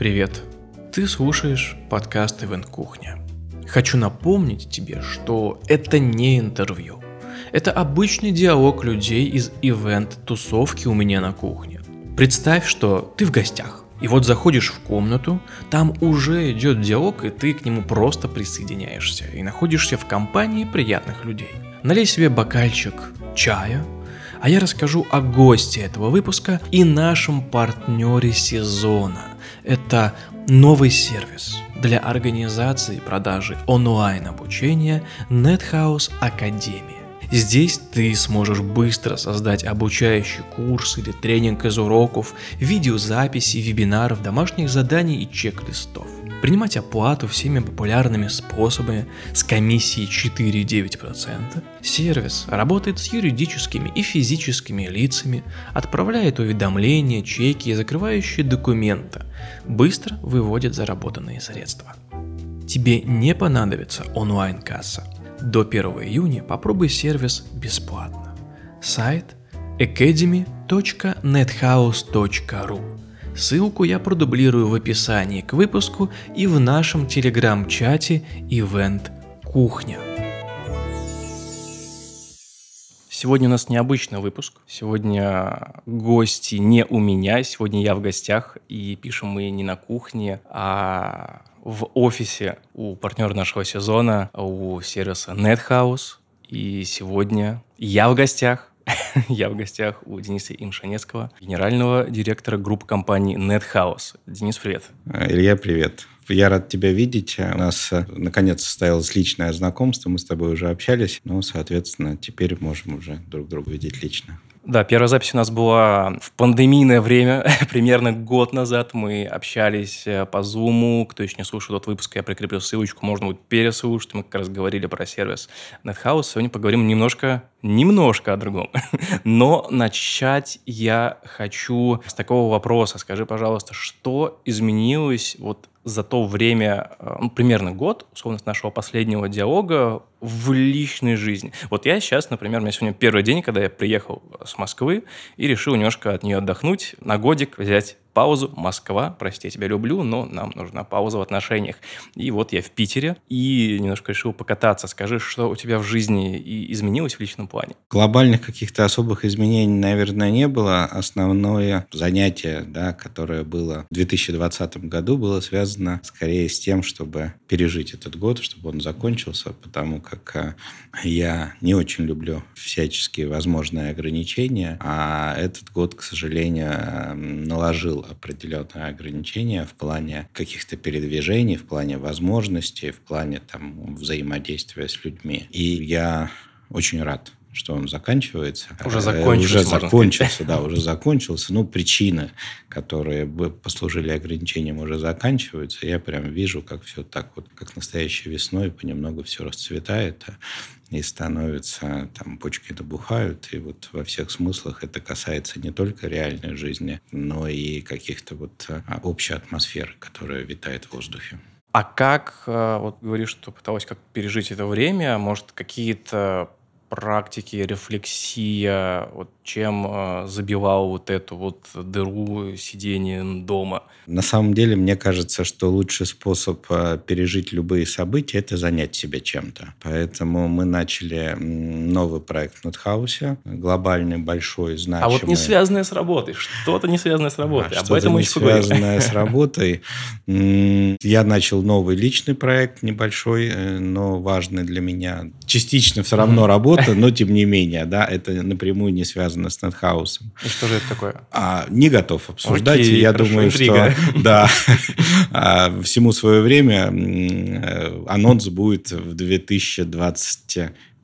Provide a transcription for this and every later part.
Привет! Ты слушаешь подкаст «Ивент Кухня». Хочу напомнить тебе, что это не интервью. Это обычный диалог людей из ивент-тусовки у меня на кухне. Представь, что ты в гостях. И вот заходишь в комнату, там уже идет диалог, и ты к нему просто присоединяешься. И находишься в компании приятных людей. Налей себе бокальчик чая, а я расскажу о госте этого выпуска и нашем партнере сезона. Это новый сервис для организации продажи онлайн-обучения NetHouse Академия. Здесь ты сможешь быстро создать обучающий курс или тренинг из уроков, видеозаписи, вебинаров, домашних заданий и чек-листов. Принимать оплату всеми популярными способами с комиссией 4,9%. Сервис работает с юридическими и физическими лицами, отправляет уведомления, чеки и закрывающие документы, быстро выводит заработанные средства. Тебе не понадобится онлайн-касса – до 1 июня попробуй сервис бесплатно. Сайт academy.nethouse.ru Ссылку я продублирую в описании к выпуску и в нашем телеграм-чате Event Кухня. Сегодня у нас необычный выпуск. Сегодня гости не у меня. Сегодня я в гостях. И пишем мы не на кухне, а в офисе у партнера нашего сезона, у сервиса NetHouse. И сегодня я в гостях. я в гостях у Дениса Имшанецкого, генерального директора группы компании NetHouse. Денис, привет. Илья, привет. Я рад тебя видеть. У нас э, наконец состоялось личное знакомство. Мы с тобой уже общались. Ну, соответственно, теперь можем уже друг друга видеть лично. Да, первая запись у нас была в пандемийное время, примерно год назад. Мы общались э, по Zoom. Кто еще не слушал тот выпуск, я прикреплю ссылочку, можно будет переслушать. Мы как раз говорили про сервис NetHouse. Сегодня поговорим немножко, немножко о другом. Но начать я хочу с такого вопроса. Скажи, пожалуйста, что изменилось вот за то время, э, ну, примерно год, условно, с нашего последнего диалога в личной жизни. Вот я сейчас, например, у меня сегодня первый день, когда я приехал с Москвы и решил немножко от нее отдохнуть, на годик взять паузу. Москва, прости, я тебя люблю, но нам нужна пауза в отношениях. И вот я в Питере и немножко решил покататься. Скажи, что у тебя в жизни и изменилось в личном плане? Глобальных каких-то особых изменений, наверное, не было. Основное занятие, да, которое было в 2020 году, было связано скорее с тем, чтобы пережить этот год, чтобы он закончился, потому как э, я не очень люблю всяческие возможные ограничения, а этот год, к сожалению, э, наложил определенные ограничения в плане каких-то передвижений, в плане возможностей, в плане там, взаимодействия с людьми. И я очень рад что он заканчивается. Уже закончился. Уже закончился, да, уже закончился. Ну, причины, которые бы послужили ограничением, уже заканчиваются. Я прям вижу, как все так вот, как настоящей весной, понемногу все расцветает и становится, там, почки набухают, и вот во всех смыслах это касается не только реальной жизни, но и каких-то вот а, общей атмосферы, которая витает в воздухе. А как, э, вот говоришь, что пыталась как пережить это время, может, какие-то практики, рефлексия, вот чем э, забивал вот эту вот дыру сидения дома? На самом деле, мне кажется, что лучший способ э, пережить любые события – это занять себя чем-то. Поэтому мы начали новый проект в Нотхаусе, глобальный, большой, значимый. А вот не связанное с работой, что-то не связанное с работой. А, Об этом не связанное с работой. Я начал новый личный проект, небольшой, э, но важный для меня. Частично все равно работа, работа, но тем не менее, да, это напрямую не связано с Нетхаусом. И что же это такое? А, не готов обсуждать. Окей, я хорошо, думаю, интрига. что да, а, всему свое время э, анонс будет в 2020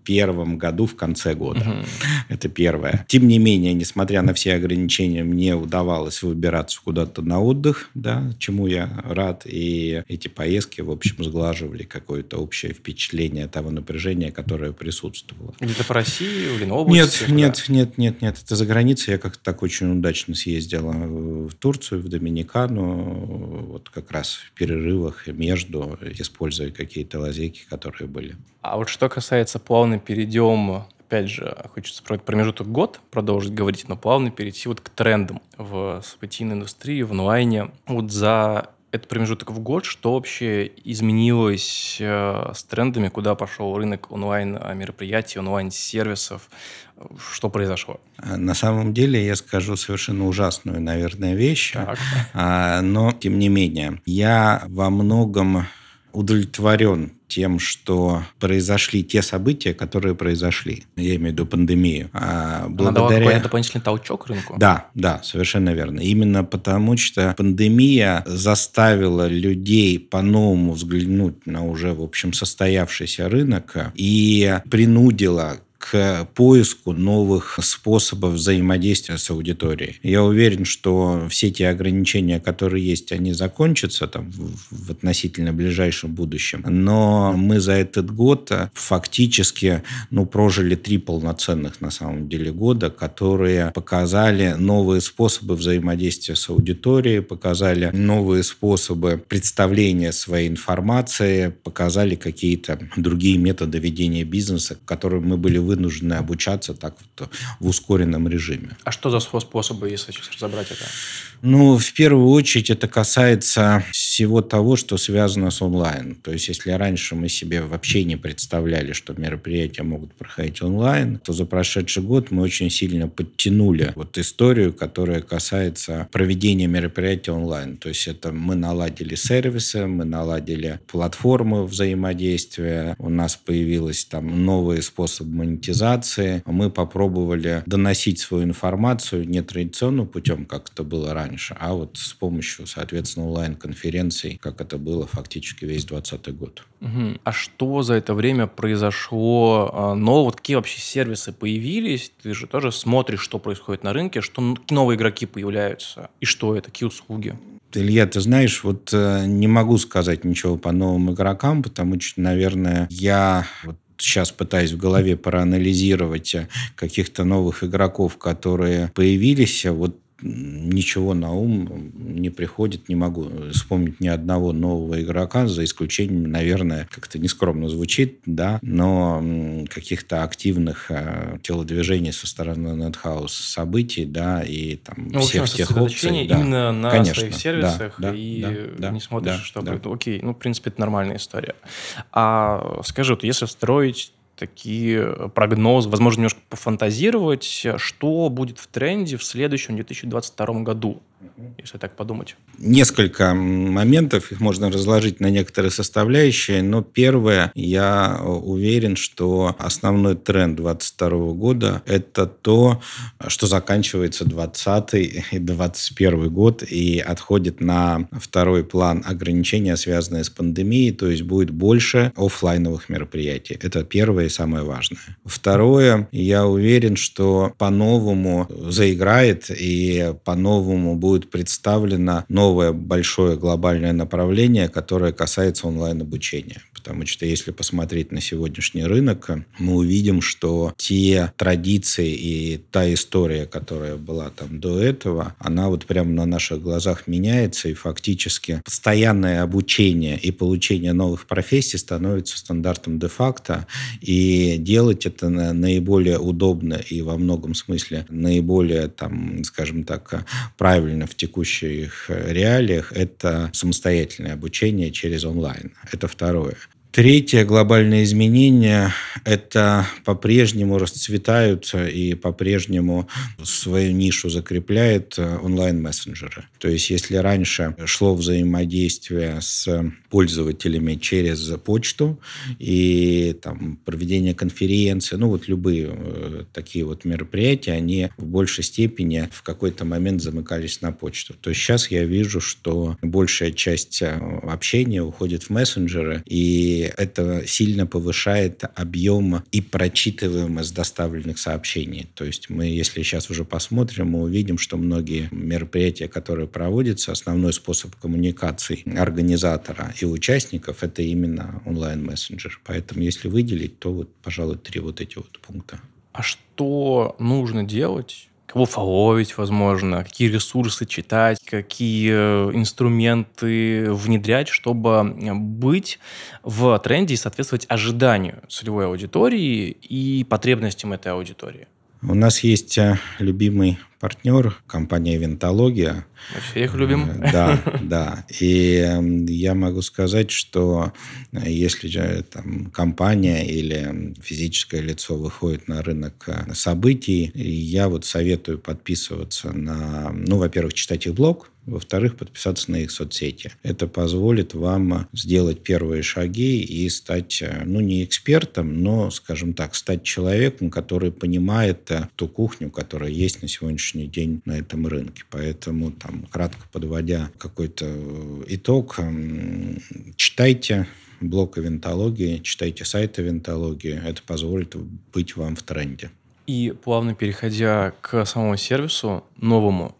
2021 году в конце года. Угу. Это первое. Тем не менее, несмотря на все ограничения, мне удавалось выбираться куда-то на отдых, да, чему я рад. И эти поездки, в общем, сглаживали какое-то общее впечатление того напряжения, которое присутствовало. Где-то по России или на области? Нет, нет, нет, нет, нет. Это за границей. Я как-то так очень удачно съездила в Турцию, в Доминикану, вот как раз в перерывах между, используя какие-то лазейки, которые были. А вот что касается плавно перейдем, опять же, хочется про промежуток год продолжить говорить, но плавно перейти вот к трендам в событийной индустрии, в онлайне. Вот за этот промежуток в год, что вообще изменилось э, с трендами, куда пошел рынок онлайн-мероприятий, онлайн-сервисов, что произошло? На самом деле я скажу совершенно ужасную, наверное, вещь, Так. а, но тем не менее я во многом удовлетворен тем, что произошли те события, которые произошли. Я имею в виду пандемию. А Она благодаря... какой-то дополнительный толчок рынку? Да, да, совершенно верно. Именно потому, что пандемия заставила людей по-новому взглянуть на уже, в общем, состоявшийся рынок и принудила к поиску новых способов взаимодействия с аудиторией. Я уверен, что все те ограничения, которые есть, они закончатся там, в, относительно ближайшем будущем. Но мы за этот год фактически ну, прожили три полноценных на самом деле года, которые показали новые способы взаимодействия с аудиторией, показали новые способы представления своей информации, показали какие-то другие методы ведения бизнеса, которые мы были вынуждены вынуждены обучаться так вот в ускоренном режиме. А что за способы, если сейчас разобрать это? Ну, в первую очередь это касается всего того, что связано с онлайн. То есть, если раньше мы себе вообще не представляли, что мероприятия могут проходить онлайн, то за прошедший год мы очень сильно подтянули вот историю, которая касается проведения мероприятий онлайн. То есть, это мы наладили сервисы, мы наладили платформы взаимодействия, у нас появилась там новые способы монетизации, мы попробовали доносить свою информацию не традиционным путем, как это было раньше, а вот с помощью, соответственно, онлайн-конференций конференций, как это было фактически весь 2020 год. Угу. А что за это время произошло а, нового? Вот какие вообще сервисы появились? Ты же тоже смотришь, что происходит на рынке, что новые игроки появляются, и что это, какие услуги? Илья, ты знаешь, вот э, не могу сказать ничего по новым игрокам, потому что, наверное, я вот сейчас пытаюсь в голове проанализировать э, каких-то новых игроков, которые появились. Вот ничего на ум не приходит, не могу вспомнить ни одного нового игрока, за исключением, наверное, как-то нескромно звучит, да, но каких-то активных э, телодвижений со стороны NetHouse событий, да, и там ну, всех тех опций. Да, именно на конечно, своих сервисах, да, и да, не смотришь, да, что да. Окей, ну, в принципе, это нормальная история. А скажи, вот если встроить такие прогнозы, возможно, немножко пофантазировать, что будет в тренде в следующем 2022 году, если так подумать? Несколько моментов, их можно разложить на некоторые составляющие, но первое, я уверен, что основной тренд 2022 года – это то, что заканчивается 2020 и 2021 год и отходит на второй план ограничения, связанные с пандемией, то есть будет больше офлайновых мероприятий. Это первое и самое важное. Второе, я уверен, что по-новому заиграет и по-новому будет представлено новое большое глобальное направление, которое касается онлайн-обучения. Потому что если посмотреть на сегодняшний рынок, мы увидим, что те традиции и та история, которая была там до этого, она вот прямо на наших глазах меняется, и фактически постоянное обучение и получение новых профессий становится стандартом де-факто, и делать это наиболее удобно и во многом смысле наиболее, там, скажем так, правильно в текущих реалиях, это самостоятельное обучение через онлайн. Это второе. Третье глобальное изменение – это по-прежнему расцветают и по-прежнему свою нишу закрепляют онлайн-мессенджеры. То есть, если раньше шло взаимодействие с пользователями через почту и там, проведение конференции, ну вот любые э, такие вот мероприятия, они в большей степени в какой-то момент замыкались на почту. То есть сейчас я вижу, что большая часть э, общения уходит в мессенджеры, и это сильно повышает объем и прочитываемость доставленных сообщений. То есть мы, если сейчас уже посмотрим, мы увидим, что многие мероприятия, которые проводятся, основной способ коммуникации организатора и участников – это именно онлайн-мессенджер. Поэтому если выделить, то вот, пожалуй, три вот эти вот пункта. А что нужно делать, кого фоловить, возможно, какие ресурсы читать, какие э, инструменты внедрять, чтобы быть в тренде и соответствовать ожиданию целевой аудитории и потребностям этой аудитории. У нас есть э, любимый партнер, компания «Винтология». Мы все их любим. Э, да, да. И я могу сказать, что э, если там, компания или физическое лицо выходит на рынок событий, я вот советую подписываться на, ну, во-первых, читать их блог, во-вторых, подписаться на их соцсети. Это позволит вам сделать первые шаги и стать, э, ну, не экспертом, но, скажем так, стать человеком, который понимает э, ту кухню, которая есть на сегодняшний день на этом рынке. Поэтому, там, кратко подводя какой-то э, итог, читайте блог винтологии, читайте сайты винтологии. Это позволит быть вам в тренде. И плавно переходя к самому сервису новому,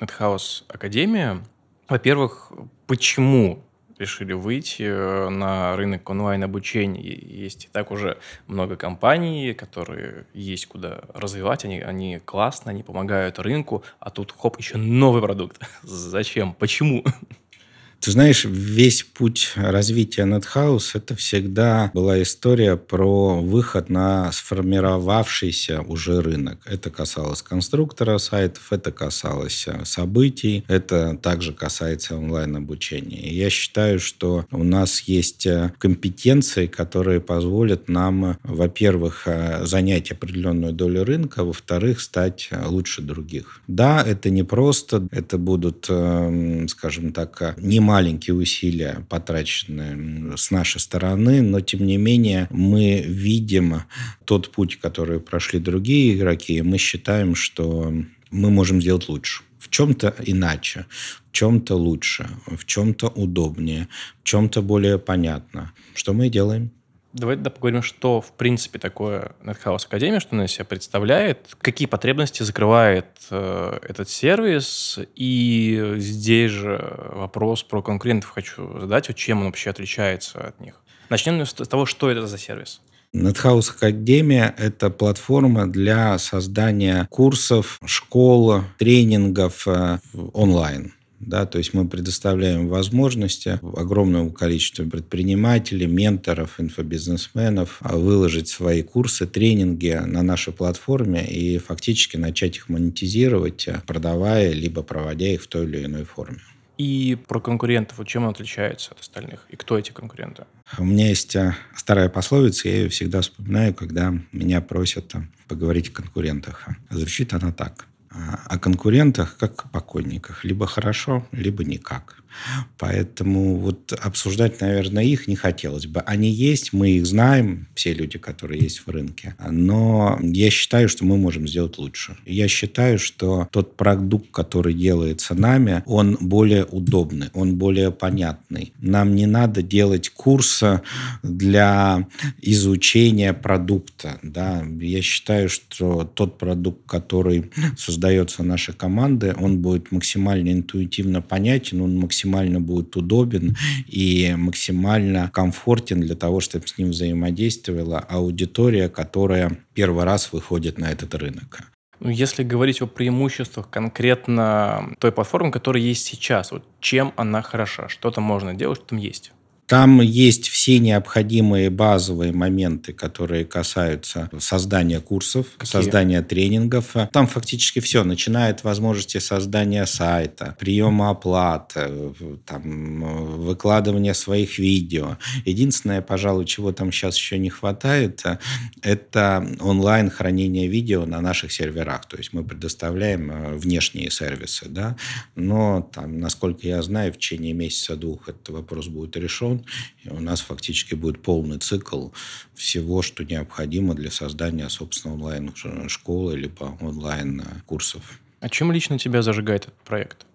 NetHouse Академия. Во-первых, почему решили выйти э, на рынок онлайн-обучения. Есть и так уже много компаний, которые есть куда развивать, они, они классно, они помогают рынку, а тут хоп, еще новый продукт. Зачем? Почему? Ты знаешь, весь путь развития NetHouse – это всегда была история про выход на сформировавшийся уже рынок. Это касалось конструктора сайтов, это касалось э, событий, это также касается онлайн-обучения. И я считаю, что у нас есть э, компетенции, которые позволят нам, во-первых, э, занять определенную долю рынка, во-вторых, стать лучше других. Да, это не просто, это будут, эм, скажем так, не маленькие усилия потрачены с нашей стороны, но тем не менее мы видим тот путь, который прошли другие игроки, и мы считаем, что мы можем сделать лучше. В чем-то иначе, в чем-то лучше, в чем-то удобнее, в чем-то более понятно. Что мы делаем? Давай тогда поговорим, что в принципе такое NetHouse Академия, что она из себя представляет, какие потребности закрывает э, этот сервис, и здесь же вопрос про конкурентов хочу задать, вот чем он вообще отличается от них. Начнем с того, что это за сервис. NetHouse Академия – это платформа для создания курсов, школ, тренингов э, онлайн. Да, то есть мы предоставляем возможности огромному количеству предпринимателей, менторов, инфобизнесменов а, выложить свои курсы, тренинги на нашей платформе и фактически начать их монетизировать, продавая либо проводя их в той или иной форме. И про конкурентов, вот чем он отличается от остальных? И кто эти конкуренты? У меня есть а, старая пословица, я ее всегда вспоминаю, когда меня просят поговорить о конкурентах. Звучит она так о конкурентах как о покойниках. Либо хорошо, либо никак. Поэтому вот обсуждать, наверное, их не хотелось бы. Они есть, мы их знаем, все люди, которые есть в рынке. Но я считаю, что мы можем сделать лучше. Я считаю, что тот продукт, который делается нами, он более удобный, он более понятный. Нам не надо делать курса для изучения продукта. Да? Я считаю, что тот продукт, который создается нашей командой, он будет максимально интуитивно понятен, он максимально максимально будет удобен и максимально комфортен для того, чтобы с ним взаимодействовала аудитория, которая первый раз выходит на этот рынок. Ну, если говорить о преимуществах конкретно той платформы, которая есть сейчас, вот чем она хороша, что там можно делать, что там есть? Там есть все необходимые базовые моменты, которые касаются создания курсов, Какие? создания тренингов. Там фактически все, начиная от возможности создания сайта, приема оплат, там, выкладывания своих видео. Единственное, пожалуй, чего там сейчас еще не хватает, это онлайн хранение видео на наших серверах. То есть мы предоставляем э, внешние сервисы, да, но там, насколько я знаю, в течение месяца-двух этот вопрос будет решен и у нас фактически будет полный цикл всего, что необходимо для создания, собственно, онлайн-школы либо онлайн-курсов. А чем лично тебя зажигает этот проект?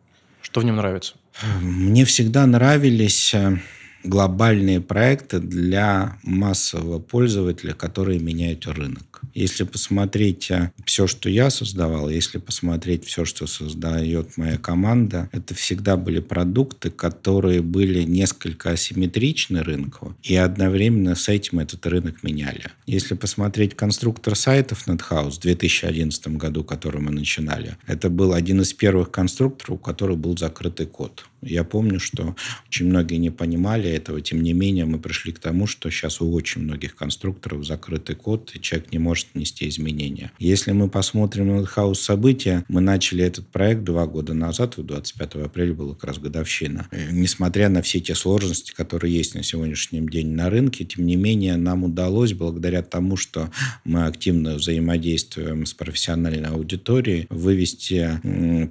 Что в нем нравится? Мне всегда нравились э, глобальные проекты для массового пользователя, которые меняют рынок. Если посмотреть э, все, что я создавал, если посмотреть все, что создает моя команда, это всегда были продукты, которые были несколько асимметричны рынку, и одновременно с этим этот рынок меняли. Если посмотреть конструктор сайтов NetHouse в 2011 году, который мы начинали, это был один из первых конструкторов, у которых был закрытый код. Я помню, что очень многие не понимали этого. Тем не менее, мы пришли к тому, что сейчас у очень многих конструкторов закрытый код, и человек не может внести изменения. Если мы посмотрим на хаос события, мы начали этот проект два года назад, в 25 апреля была как раз годовщина. И, несмотря на все те сложности, которые есть на сегодняшний день на рынке, тем не менее, нам удалось, благодаря тому, что мы активно взаимодействуем с профессиональной аудиторией, вывести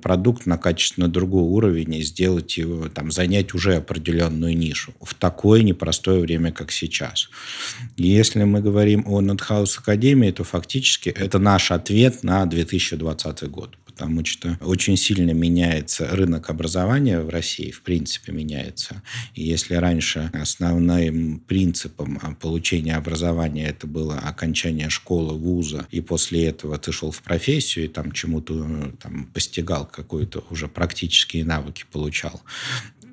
продукт на качественно другой уровень и сделать его, там, занять уже определенную нишу в такое непростое время, как сейчас. И если мы говорим о Надхаус Академии, то фактически это наш ответ на 2020 год потому что очень сильно меняется рынок образования в России, в принципе меняется. И если раньше основным принципом получения образования это было окончание школы, вуза, и после этого ты шел в профессию и там чему-то там, постигал какой-то уже практические навыки получал,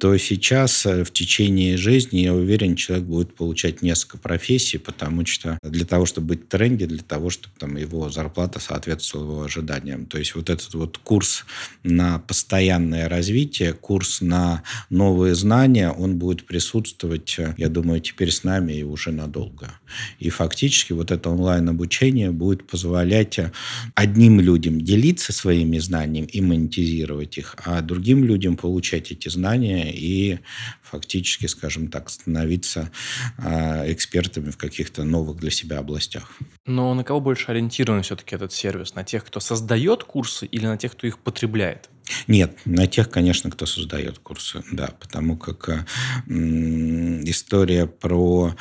то сейчас э, в течение жизни, я уверен, человек будет получать несколько профессий, потому что для того, чтобы быть в тренде, для того, чтобы там, его зарплата соответствовала его ожиданиям. То есть вот этот вот курс на постоянное развитие, курс на новые знания, он будет присутствовать, э, я думаю, теперь с нами и уже надолго. И фактически вот это онлайн-обучение будет позволять э, одним людям делиться своими знаниями и монетизировать их, а другим людям получать эти знания и фактически, скажем так, становиться а, экспертами в каких-то новых для себя областях. Но на кого больше ориентирован все-таки этот сервис? На тех, кто создает курсы или на тех, кто их потребляет? Нет, на тех, конечно, кто создает курсы, да, потому как э, история про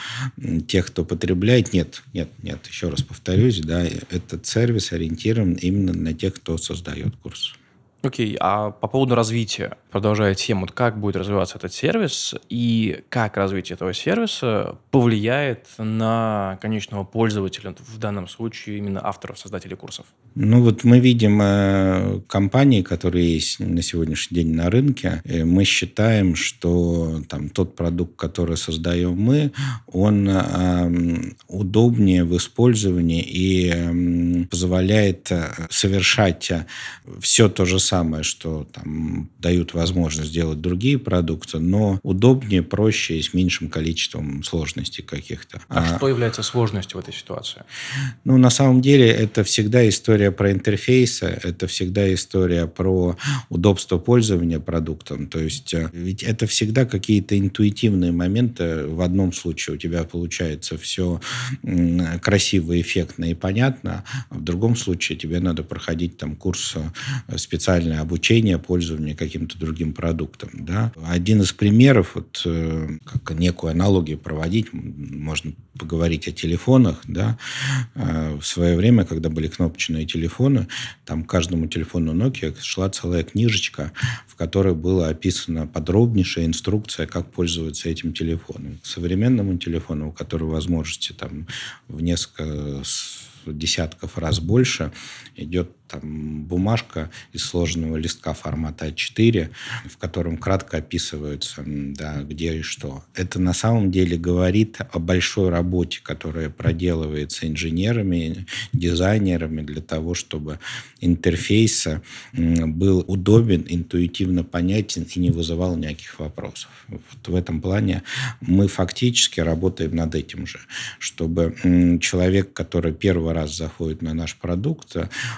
тех, кто потребляет, нет, нет, нет, еще раз повторюсь, да, этот сервис ориентирован именно на тех, кто создает курсы. Окей, а по поводу развития, продолжая тему, как будет развиваться этот сервис и как развитие этого сервиса повлияет на конечного пользователя, в данном случае именно авторов, создателей курсов? Ну вот мы видим э, компании, которые есть на сегодняшний день на рынке. Мы считаем, что там тот продукт, который создаем мы, он э, удобнее в использовании и э, позволяет совершать все то же самое, что там дают возможность сделать другие продукты, но удобнее, проще и с меньшим количеством сложностей каких-то. А, а что является сложностью в этой ситуации? Ну, на самом деле, это всегда история про интерфейсы, это всегда история про удобство пользования продуктом. То есть, э, ведь это всегда какие-то интуитивные моменты. В одном случае у тебя получается все красиво, эффектно и понятно, в другом случае тебе надо проходить там курс э, специальное обучение пользования каким-то другим продуктом. Да? Один из примеров, вот, э, как некую аналогию проводить, можно поговорить о телефонах. Да? Э, в свое время, когда были кнопочные телефоны, там каждому телефону Nokia шла целая книжечка, в которой была описана подробнейшая инструкция, как пользоваться этим телефоном. Современному телефону, у которого возможности там в несколько десятков раз больше, идет там бумажка из сложного листка формата А4, в котором кратко описывается, да, где и что. Это на самом деле говорит о большой работе, которая проделывается инженерами, дизайнерами для того, чтобы интерфейс был удобен, интуитивно понятен и не вызывал никаких вопросов. Вот в этом плане мы фактически работаем над этим же, чтобы человек, который первый раз заходит на наш продукт,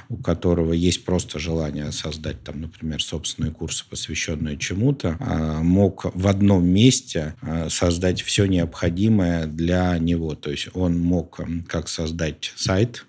у которого которого есть просто желание создать, там, например, собственные курсы, посвященные чему-то, а, мог в одном месте а, создать все необходимое для него. То есть он мог как создать сайт,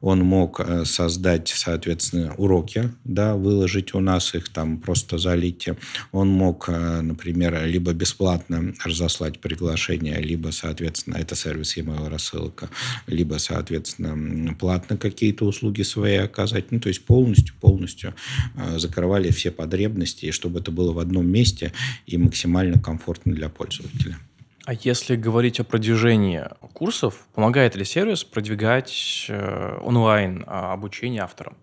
он мог э, создать, соответственно, уроки, да, выложить у нас их, там просто залить. Он мог, э, например, либо бесплатно разослать приглашение, либо, соответственно, это сервис email рассылка, либо, соответственно, платно какие-то услуги свои оказать. Ну, то есть полностью, полностью э, закрывали все потребности, чтобы это было в одном месте и максимально комфортно для пользователя. А если говорить о продвижении курсов, помогает ли сервис продвигать э, онлайн а, обучение авторам?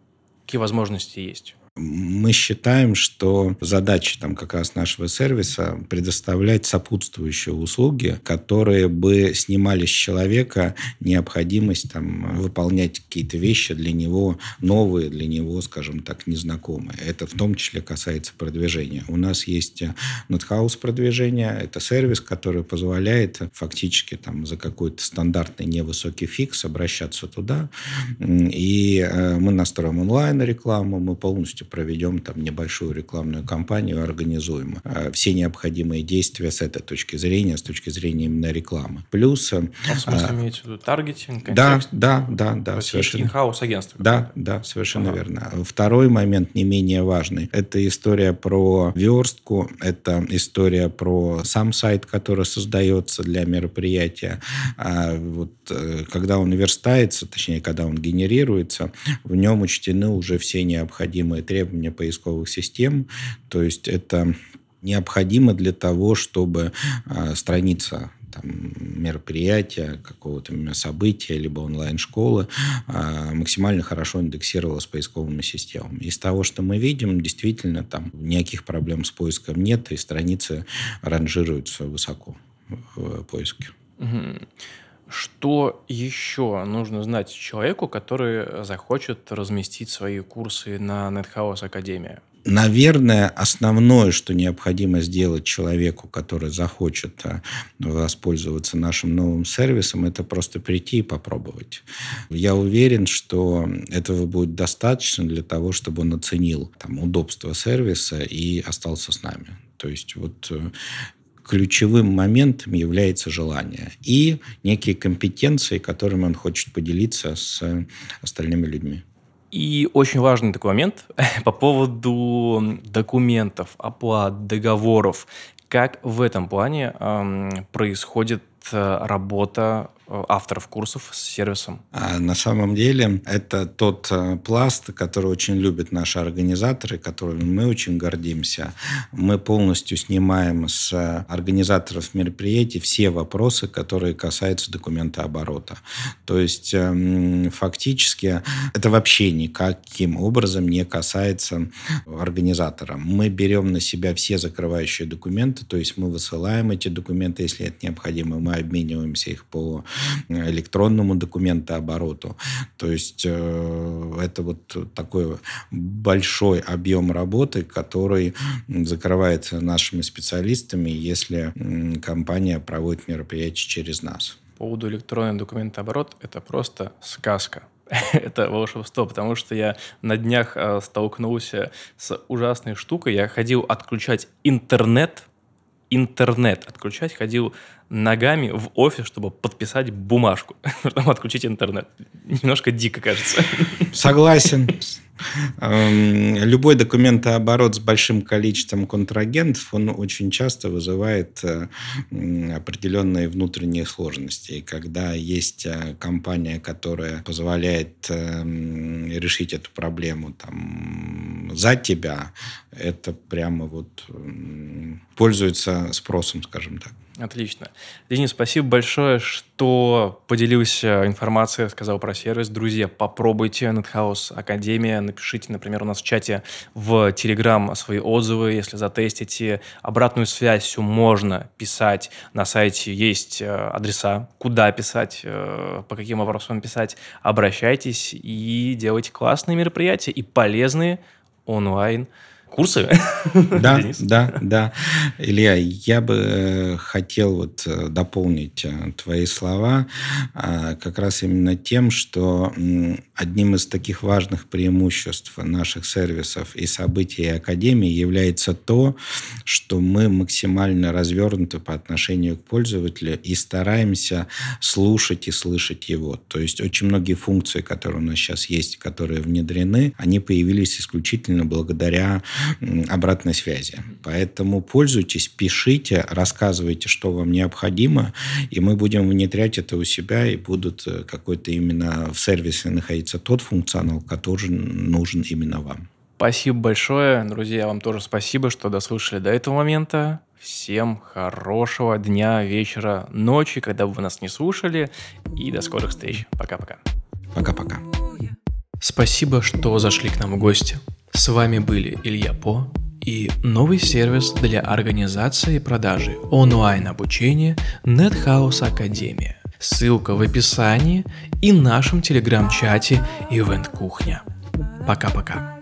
Какие возможности есть? Мы считаем, что задача там как раз нашего сервиса предоставлять сопутствующие услуги, которые бы снимали с человека необходимость там выполнять какие-то вещи для него новые, для него, скажем так, незнакомые. Это в том числе касается продвижения. У нас есть NetHouse продвижение. Это сервис, который позволяет фактически там за какой-то стандартный невысокий фикс обращаться туда. И э, мы настроим онлайн-рекламу, мы полностью проведем там небольшую рекламную кампанию, организуем э, все необходимые действия с этой точки зрения, с точки зрения именно рекламы. Плюс... А в смысле, а, имеете в виду таргетинг, контекст? Да, да, да. да совершенно. инхаус агентство. Да, да, совершенно ага. верно. Второй момент, не менее важный, это история про верстку, это история про сам сайт, который создается для мероприятия. А вот, э, когда он верстается, точнее, когда он генерируется, в нем учтены уже все необходимые требования поисковых систем. То есть это необходимо для того, чтобы а, страница там, мероприятия, какого-то события, либо онлайн-школы а, максимально хорошо индексировалась поисковыми системами. Из того, что мы видим, действительно там никаких проблем с поиском нет, и страницы ранжируются высоко в поиске. Что еще нужно знать человеку, который захочет разместить свои курсы на NetHouse Академия? Наверное, основное, что необходимо сделать человеку, который захочет а, воспользоваться нашим новым сервисом, это просто прийти и попробовать. Я уверен, что этого будет достаточно для того, чтобы он оценил там, удобство сервиса и остался с нами. То есть вот э, ключевым моментом является желание и некие компетенции, которыми он хочет поделиться с остальными людьми. И очень важный такой момент по поводу документов, оплат, договоров. Как в этом плане эм, происходит э, работа авторов курсов с сервисом? А на самом деле это тот э, пласт, который очень любят наши организаторы, которыми мы очень гордимся. Мы полностью снимаем с организаторов мероприятий все вопросы, которые касаются документа оборота. То есть эм, фактически это вообще никаким образом не касается организатора. Мы берем на себя все закрывающие документы, то есть мы высылаем эти документы, если это необходимо, мы обмениваемся их по электронному документообороту. То есть э, это вот такой большой объем работы, который закрывается нашими специалистами, если компания проводит мероприятие через нас. По поводу электронного документооборот это просто сказка. это волшебство, потому что я на днях э, столкнулся с ужасной штукой. Я ходил отключать интернет интернет отключать, ходил ногами в офис, чтобы подписать бумажку, потом отключить интернет. Немножко дико, кажется. Согласен. Эм, любой документооборот с большим количеством контрагентов, он очень часто вызывает э, определенные внутренние сложности. И когда есть э, компания, которая позволяет эм, решить эту проблему там, за тебя, это прямо вот пользуется спросом, скажем так. Отлично. Денис, спасибо большое, что поделился информацией, сказал про сервис. Друзья, попробуйте NetHouse Академия, напишите, например, у нас в чате в Telegram свои отзывы, если затестите. Обратную связь все можно писать. На сайте есть э, адреса, куда писать, э, по каким вопросам писать. Обращайтесь и делайте классные мероприятия и полезные онлайн курсы. Да, да, да. Илья, я бы э, хотел вот э, дополнить э, твои слова как раз именно тем, что одним из таких важных преимуществ наших сервисов и событий Академии является то, что мы максимально развернуты по отношению к пользователю и стараемся слушать и слышать его. То есть очень многие функции, которые у нас сейчас есть, которые внедрены, они появились исключительно благодаря обратной связи. Поэтому пользуйтесь, пишите, рассказывайте, что вам необходимо, и мы будем внедрять это у себя, и будут э, какой-то именно в сервисе находиться тот функционал, который нужен именно вам. Спасибо большое, друзья, вам тоже спасибо, что дослушали до этого момента. Всем хорошего дня, вечера, ночи, когда бы вы нас не слушали. И до скорых встреч. Пока-пока. Пока-пока. Спасибо, что зашли к нам в гости. С вами были Илья По и новый сервис для организации и продажи онлайн-обучения NetHouse Академия. Ссылка в описании и нашем телеграм-чате Event Кухня. Пока-пока.